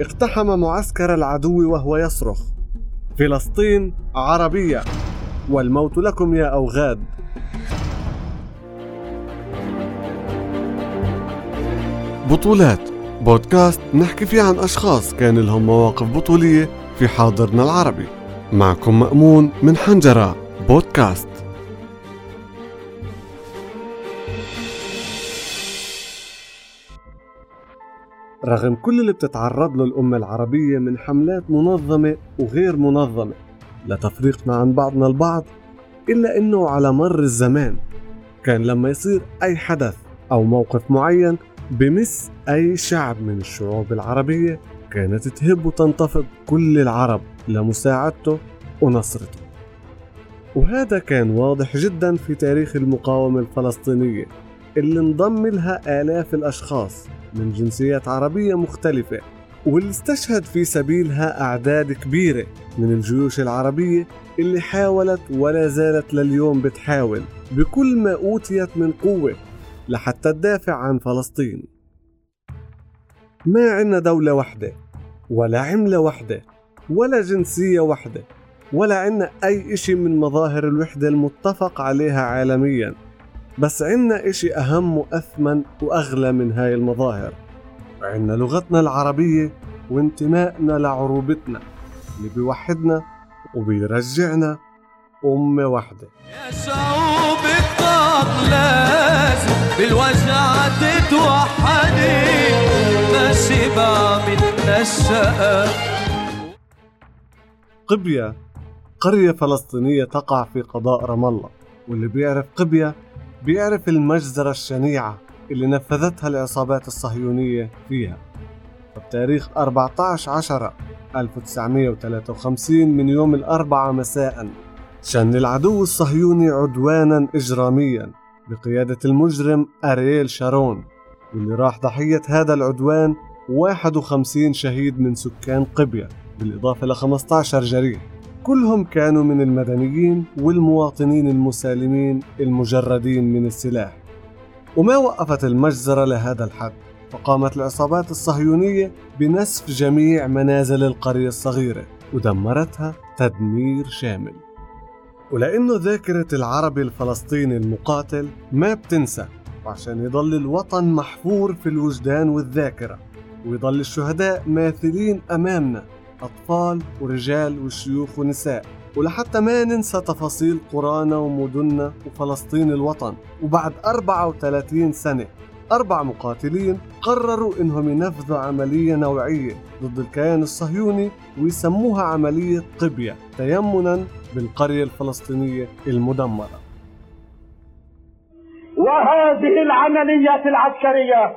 اقتحم معسكر العدو وهو يصرخ. فلسطين عربية. والموت لكم يا أوغاد. بطولات. بودكاست نحكي فيه عن أشخاص كان لهم مواقف بطولية في حاضرنا العربي. معكم مأمون من حنجرة. بودكاست. رغم كل اللي بتتعرض له الأمة العربية من حملات منظمة وغير منظمة لتفريقنا عن بعضنا البعض إلا أنه على مر الزمان كان لما يصير أي حدث أو موقف معين بمس أي شعب من الشعوب العربية كانت تهب وتنتفض كل العرب لمساعدته ونصرته. وهذا كان واضح جدا في تاريخ المقاومة الفلسطينية اللي انضم لها آلاف الأشخاص من جنسيات عربية مختلفة واللي استشهد في سبيلها أعداد كبيرة من الجيوش العربية اللي حاولت ولا زالت لليوم بتحاول بكل ما أوتيت من قوة لحتى تدافع عن فلسطين. ما عنا دولة واحدة ولا عملة واحدة ولا جنسية واحدة ولا عنا أي إشي من مظاهر الوحدة المتفق عليها عالميا. بس عنا إشي أهم وأثمن وأغلى من هاي المظاهر. عنا لغتنا العربية وانتمائنا لعروبتنا اللي بيوحدنا وبيرجعنا أمة واحدة. يا شعوب لازم بالوجع تتوحدي ما شبع منا الشقا قبية قرية فلسطينية تقع في قضاء رام الله واللي بيعرف قبية بيعرف المجزرة الشنيعة اللي نفذتها العصابات الصهيونية فيها. بتاريخ 14 10 1953 من يوم الأربعاء مساء شن العدو الصهيوني عدوانا إجراميا بقيادة المجرم أرييل شارون واللي راح ضحية هذا العدوان 51 شهيد من سكان قبية بالإضافة ل 15 جريح. كلهم كانوا من المدنيين والمواطنين المسالمين المجردين من السلاح. وما وقفت المجزرة لهذا الحد فقامت العصابات الصهيونية بنسف جميع منازل القرية الصغيرة ودمرتها تدمير شامل. ولأنه ذاكرة العربي الفلسطيني المقاتل ما بتنسى وعشان يضل الوطن محفور في الوجدان والذاكرة ويضل الشهداء ماثلين أمامنا. أطفال ورجال وشيوخ ونساء. ولحتى ما ننسى تفاصيل قرانا ومدننا وفلسطين الوطن. وبعد 34 سنة أربع مقاتلين قرروا إنهم ينفذوا عملية نوعية ضد الكيان الصهيوني ويسموها عملية قبية تيمنا بالقرية الفلسطينية المدمرة. وهذه العمليات العسكرية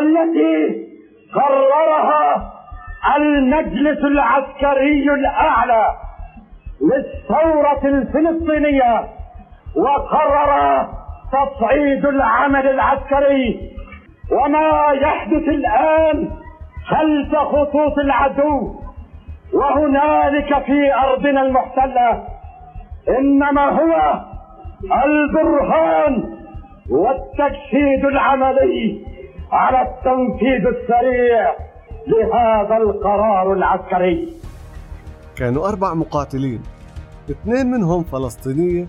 التي قررها المجلس العسكري الأعلى للثورة الفلسطينية وقرر تصعيد العمل العسكري. وما يحدث الآن خلف خطوط العدو وهنالك في أرضنا المحتلة. إنما هو البرهان والتجسيد العملي على التنفيذ السريع. لهذا القرار العسكري. كانوا أربع مقاتلين. اثنين منهم فلسطينية.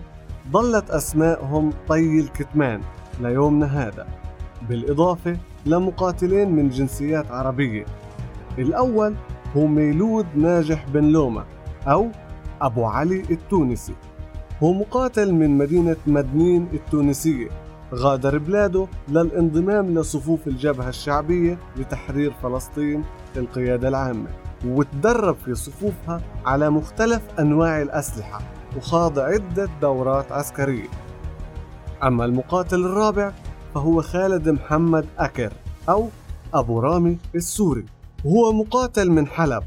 ظلت أسمائهم طي الكتمان ليومنا هذا. بالإضافة لمقاتلين من جنسيات عربية. الأول هو ميلود ناجح بن لومة أو أبو علي التونسي. هو مقاتل من مدينة مدنين التونسية. غادر بلاده للانضمام لصفوف الجبهة الشعبية لتحرير فلسطين القيادة العامة وتدرب في صفوفها على مختلف أنواع الأسلحة وخاض عدة دورات عسكرية. أما المقاتل الرابع فهو خالد محمد أكر أو أبو رامي السوري. وهو مقاتل من حلب.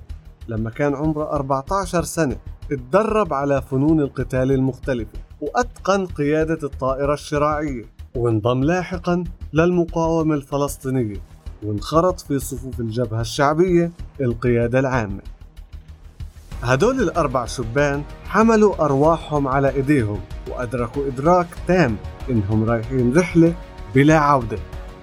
لما كان عمره 14 سنة اتدرب على فنون القتال المختلفة وأتقن قيادة الطائرة الشراعية. وانضم لاحقا للمقاومة الفلسطينية وانخرط في صفوف الجبهة الشعبية القيادة العامة. هدول الأربع شبان حملوا أرواحهم على إيديهم وأدركوا إدراك تام إنهم رايحين رحلة بلا عودة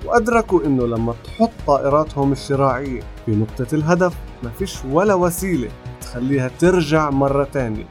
وأدركوا إنه لما تحط طائراتهم الشراعية في نقطة الهدف ما فيش ولا وسيلة تخليها ترجع مرة تانية.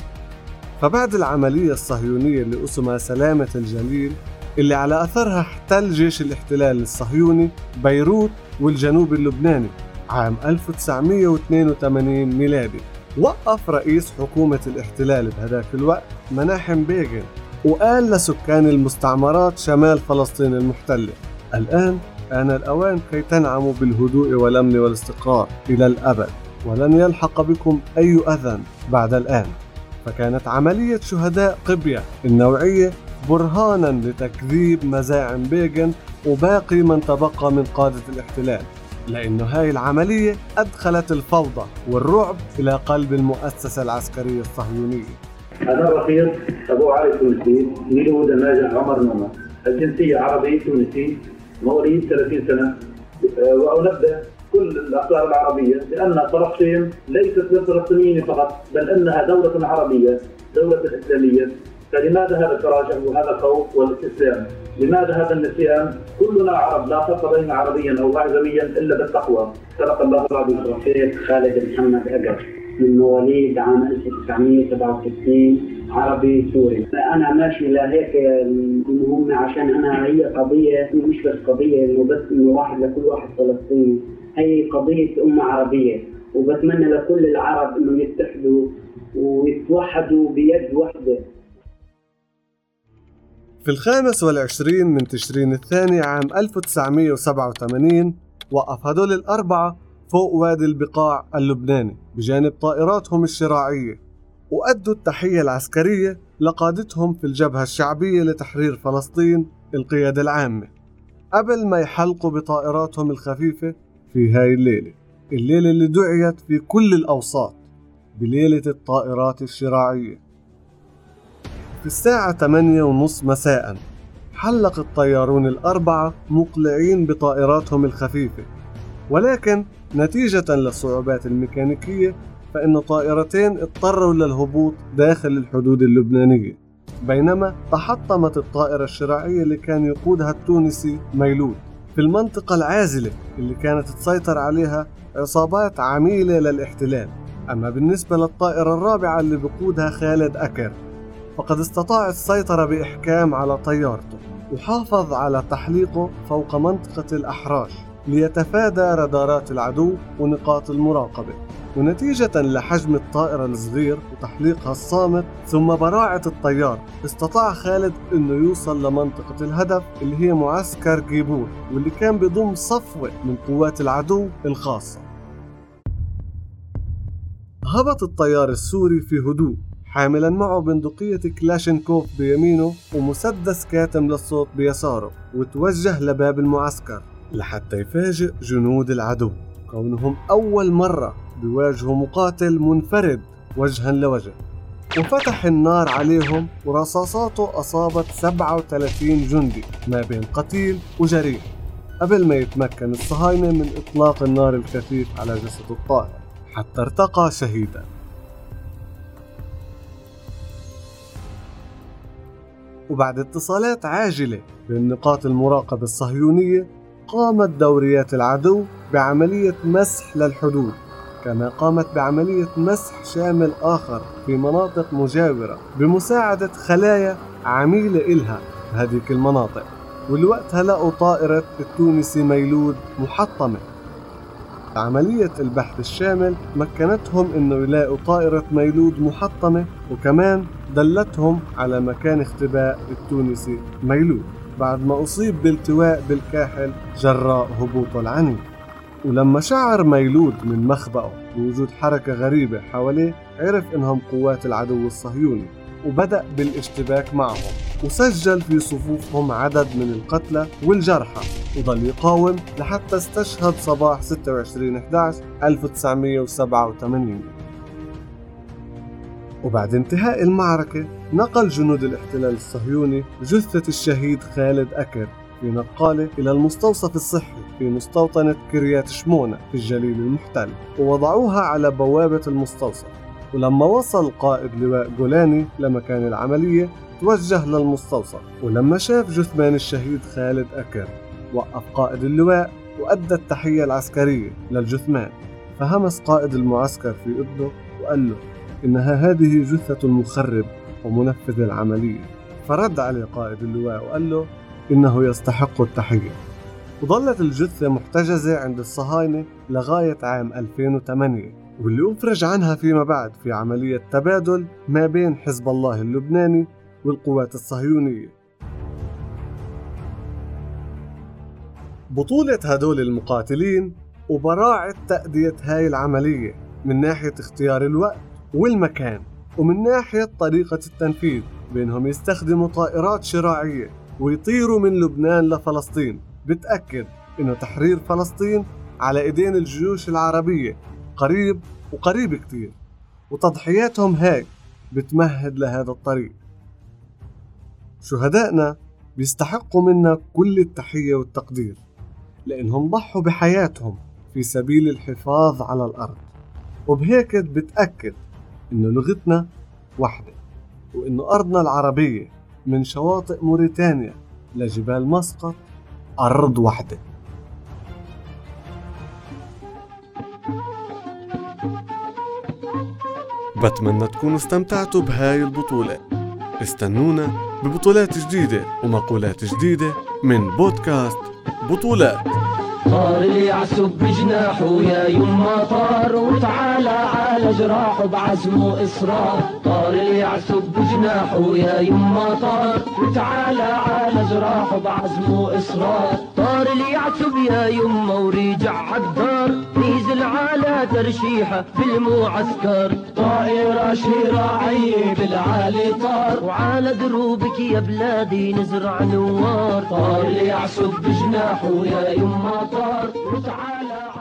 فبعد العملية الصهيونية اللي اسمها سلامة الجليل اللي على أثرها احتل جيش الاحتلال الصهيوني بيروت والجنوب اللبناني عام 1982 ميلادي. وقف رئيس حكومة الاحتلال بهذاك الوقت مناحم بيغن وقال لسكان المستعمرات شمال فلسطين المحتلة الآن آن الأوان كي تنعموا بالهدوء والأمن والاستقرار إلى الأبد ولن يلحق بكم أي أذى بعد الآن. فكانت عملية شهداء قبية النوعية برهانا لتكذيب مزاعم بيغن وباقي من تبقى من قادة الاحتلال لأنه هاي العملية أدخلت الفوضى والرعب إلى قلب المؤسسة العسكرية الصهيونية. هذا الرفيق أبو علي تونسي ميلود ناجح عمر نوما الجنسية عربي تونسي مواليد 30 سنة وأنبه كل الأقطار العربية بأن فلسطين ليست للفلسطينيين فقط بل أنها دولة عربية دولة إسلامية. فلماذا هذا التراجع وهذا الخوف والاستسلام؟ لماذا هذا النسيان؟ كلنا عرب لا فرق بين عربيا أو اعجميا إلا بالتقوى. صدق الله العظيم. الشيخ خالد محمد أجر من مواليد عام 1967 عربي سوري أنا ماشي لهيك المهم عشان أنا هي قضية مش بس قضية إنه بس إنه واحد لكل واحد فلسطيني هي قضية أمة عربية وبتمنى لكل العرب إنه يتحدوا ويتوحدوا بيد واحدة في الخامس والعشرين من تشرين الثاني عام 1987 وقف هدول الأربعة فوق وادي البقاع اللبناني بجانب طائراتهم الشراعية وأدوا التحية العسكرية لقادتهم في الجبهة الشعبية لتحرير فلسطين القيادة العامة قبل ما يحلقوا بطائراتهم الخفيفة في هاي الليلة. الليلة اللي دعيت في كل الأوساط بليلة الطائرات الشراعية. في الساعة 8 ونص مساء حلق الطيارون الأربعة مقلعين بطائراتهم الخفيفة. ولكن نتيجة للصعوبات الميكانيكية فإن طائرتين اضطروا للهبوط داخل الحدود اللبنانية. بينما تحطمت الطائرة الشراعية اللي كان يقودها التونسي ميلود. في المنطقة العازلة اللي كانت تسيطر عليها عصابات عميلة للاحتلال. أما بالنسبة للطائرة الرابعة اللي بقودها خالد أكر فقد استطاع السيطرة بإحكام على طيارته وحافظ على تحليقه فوق منطقة الأحراش ليتفادى رادارات العدو ونقاط المراقبة. ونتيجة لحجم الطائرة الصغير وتحليقها الصامت ثم براعة الطيار استطاع خالد إنه يوصل لمنطقة الهدف اللي هي معسكر جيبور واللي كان بضم صفوة من قوات العدو الخاصة. هبط الطيار السوري في هدوء. حاملا معه بندقية كلاشينكوف بيمينه ومسدس كاتم للصوت بيساره وتوجه لباب المعسكر لحتى يفاجئ جنود العدو. كونهم أول مرة بيواجهوا مقاتل منفرد وجها لوجه. وفتح النار عليهم ورصاصاته أصابت 37 جندي ما بين قتيل وجريح قبل ما يتمكن الصهاينة من إطلاق النار الكثيف على جسد الطائر حتى ارتقى شهيدا. وبعد اتصالات عاجلة بين نقاط المراقبة الصهيونية قامت دوريات العدو بعملية مسح للحدود كما قامت بعملية مسح شامل آخر في مناطق مجاورة بمساعدة خلايا عميلة إلها بهذيك المناطق. والوقتها لقوا طائرة التونسي ميلود محطمة. عملية البحث الشامل مكنتهم إنه يلاقوا طائرة ميلود محطمة وكمان دلتهم على مكان اختباء التونسي ميلود. بعد ما أصيب بالتواء بالكاحل جراء هبوطه العنيف. ولما شعر ميلود من مخبأه بوجود حركة غريبة حواليه عرف إنهم قوات العدو الصهيوني وبدأ بالاشتباك معهم. وسجل في صفوفهم عدد من القتلى والجرحى وظل يقاوم لحتى استشهد صباح 26 11 1987 وبعد انتهاء المعركة نقل جنود الاحتلال الصهيوني جثة الشهيد خالد أكر في نقالة إلى المستوصف الصحي في مستوطنة كريات شمونة في الجليل المحتل ووضعوها على بوابة المستوصف. ولما وصل قائد لواء جولاني لمكان العملية توجه للمستوصف. ولما شاف جثمان الشهيد خالد أكر وقف قائد اللواء وأدى التحية العسكرية للجثمان. فهمس قائد المعسكر في إذنه وقال له إنها هذه جثة المخرب ومنفذ العملية. فرد عليه قائد اللواء وقال له إنه يستحق التحية. وظلت الجثة محتجزة عند الصهاينة لغاية عام 2008 واللي أفرج عنها فيما بعد في عملية تبادل ما بين حزب الله اللبناني والقوات الصهيونية. بطولة هدول المقاتلين وبراعة تأدية هاي العملية من ناحية اختيار الوقت والمكان ومن ناحية طريقة التنفيذ بأنهم يستخدموا طائرات شراعية ويطيروا من لبنان لفلسطين. بتأكد إنه تحرير فلسطين على إيدين الجيوش العربية قريب وقريب كتير وتضحياتهم هاي بتمهد لهذا الطريق. شهدائنا بيستحقوا منا كل التحية والتقدير لأنهم ضحوا بحياتهم في سبيل الحفاظ على الأرض. وبهيك بتأكد إنه لغتنا واحدة وإنه أرضنا العربية من شواطئ موريتانيا لجبال مسقط أرض واحدة بتمنى تكونوا استمتعتوا بهاي البطولة. استنونا ببطولات جديدة ومقولات جديدة من بودكاست بطولات. طار اليعسب بجناحه يا يما طار وتعالى على جراحه بعزم واصرار طار اليعسب بجناحه يا يما طار وتعالى على جراحه بعزم واصرار طار اليعسب يا يما ورجع عالدار نزل على ترشيحة بالمعسكر طائرة شراعية بالعالي طار وعلى دروبك يا بلادي نزرع نوار. طار اليعسب بجناحه يا يما طار وتعالى